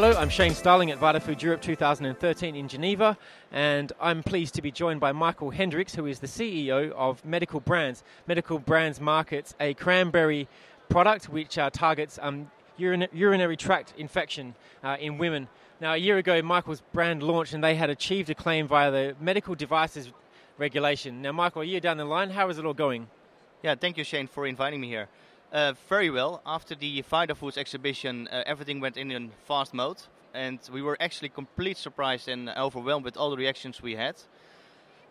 Hello, I'm Shane Starling at VitaFood Europe 2013 in Geneva, and I'm pleased to be joined by Michael Hendricks, who is the CEO of Medical Brands. Medical Brands markets a cranberry product which uh, targets um, urin- urinary tract infection uh, in women. Now, a year ago, Michael's brand launched and they had achieved a claim via the medical devices regulation. Now, Michael, a year down the line, how is it all going? Yeah, thank you, Shane, for inviting me here. Uh, very well. After the VitaFoods exhibition, uh, everything went in in fast mode, and we were actually completely surprised and overwhelmed with all the reactions we had.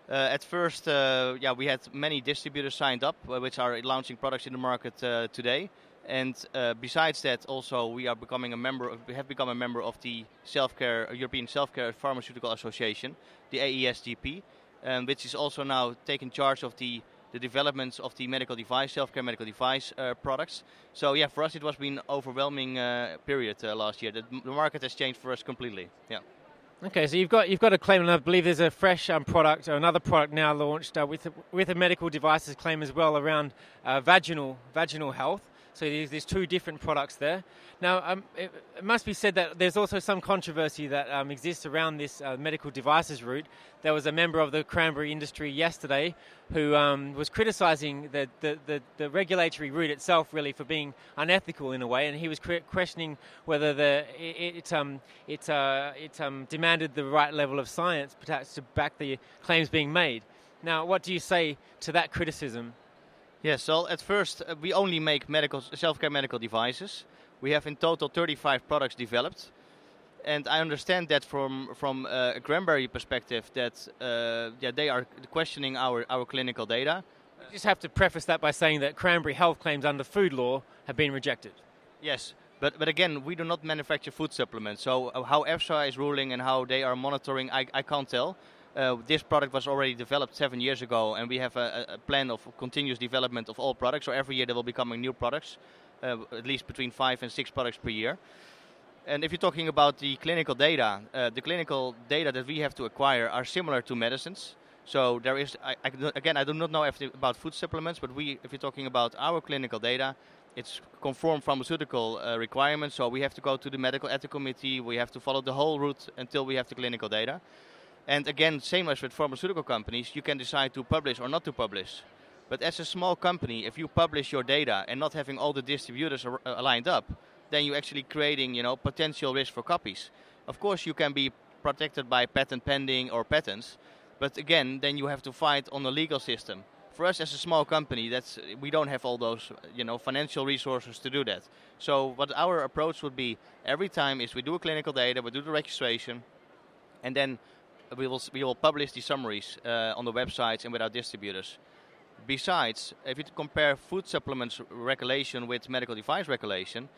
Uh, at first, uh, yeah, we had many distributors signed up, uh, which are launching products in the market today. And besides that, also we are becoming a member. Of, we have become a member of the Self-Care European Self-Care Pharmaceutical Association, the AESGP, um, which is also now taking charge of the the developments of the medical device, self-care medical device uh, products. So yeah, for us it was been overwhelming uh, period uh, last year. The, the, market has changed for us completely. Yeah. Okay, so you've got you've got a claim, and I believe there's a fresh um, product or another product now launched uh, with with a medical devices claim as well around uh, vaginal vaginal health. So there's, there's two different products there. Now, um, it, it, must be said that there's also some controversy that um, exists around this uh, medical devices route. There was a member of the cranberry industry yesterday who um, was criticising the, the, the, the, regulatory route itself, really, for being unethical in a way, and he was questioning whether the, it, it, um, it, uh, it um, demanded the right level of science, perhaps, to back the claims being made. Now, what do you say to that criticism? Yes, well, at first uh, we only make medical self-care medical devices. We have in total 35 products developed, and I understand that from from uh, a cranberry perspective that uh, yeah they are questioning our our clinical data. You just have to preface that by saying that cranberry health claims under food law have been rejected. Yes, but but again, we do not manufacture food supplements. So uh, how EFSA is ruling and how they are monitoring, I, I can't tell. Uh, this product was already developed seven years ago, and we have a, a, plan of continuous development of all products. So every year there will be coming new products, uh, at least between five and six products per year. And if you're talking about the clinical data, uh, the clinical data that we have to acquire are similar to medicines. So there is, I, I, again, I do not know about food supplements, but we, if you're talking about our clinical data, it's conform pharmaceutical uh, requirements. So we have to go to the medical ethics committee. We have to follow the whole route until we have the clinical data. And again, same as with pharmaceutical companies, you can decide to publish or not to publish. But as a small company, if you publish your data and not having all the distributors ar- uh, lined up, then you're actually creating, you know, potential risk for copies. Of course, you can be protected by patent pending or patents, but again, then you have to fight on the legal system. For us as a small company, that's we don't have all those, you know, financial resources to do that. So what our approach would be every time is we do a clinical data, we do the registration, and then we will we will publish the summaries uh, on the websites and with our distributors. Besides, if you compare food supplements regulation with medical device regulation,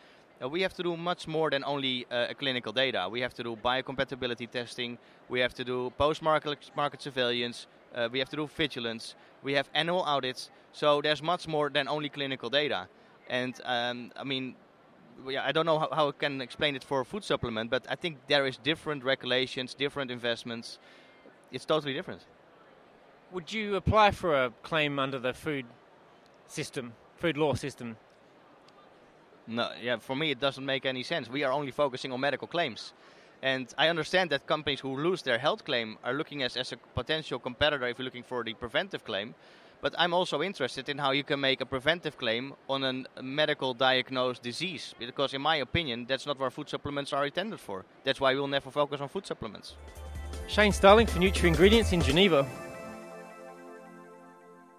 uh, we have to do much more than only uh, clinical data. We have to do biocompatibility testing. We have to do post-market market surveillance. Uh, we have to do vigilance. We have annual audits. So there's much more than only clinical data. And um, I mean, yeah, I don't know how, how I can explain it for a food supplement, but I think there is different regulations, different investments. It's totally different. Would you apply for a claim under the food system, food law system? No, yeah, for me it doesn't make any sense. We are only focusing on medical claims. And I understand that companies who lose their health claim are looking as, as a potential competitor if you're looking for the preventive claim. But I'm also interested in how you can make a preventive claim on a medical diagnosed disease. Because, in my opinion, that's not what food supplements are intended for. That's why we'll never focus on food supplements. Shane Starling for NutraIngredients in Geneva.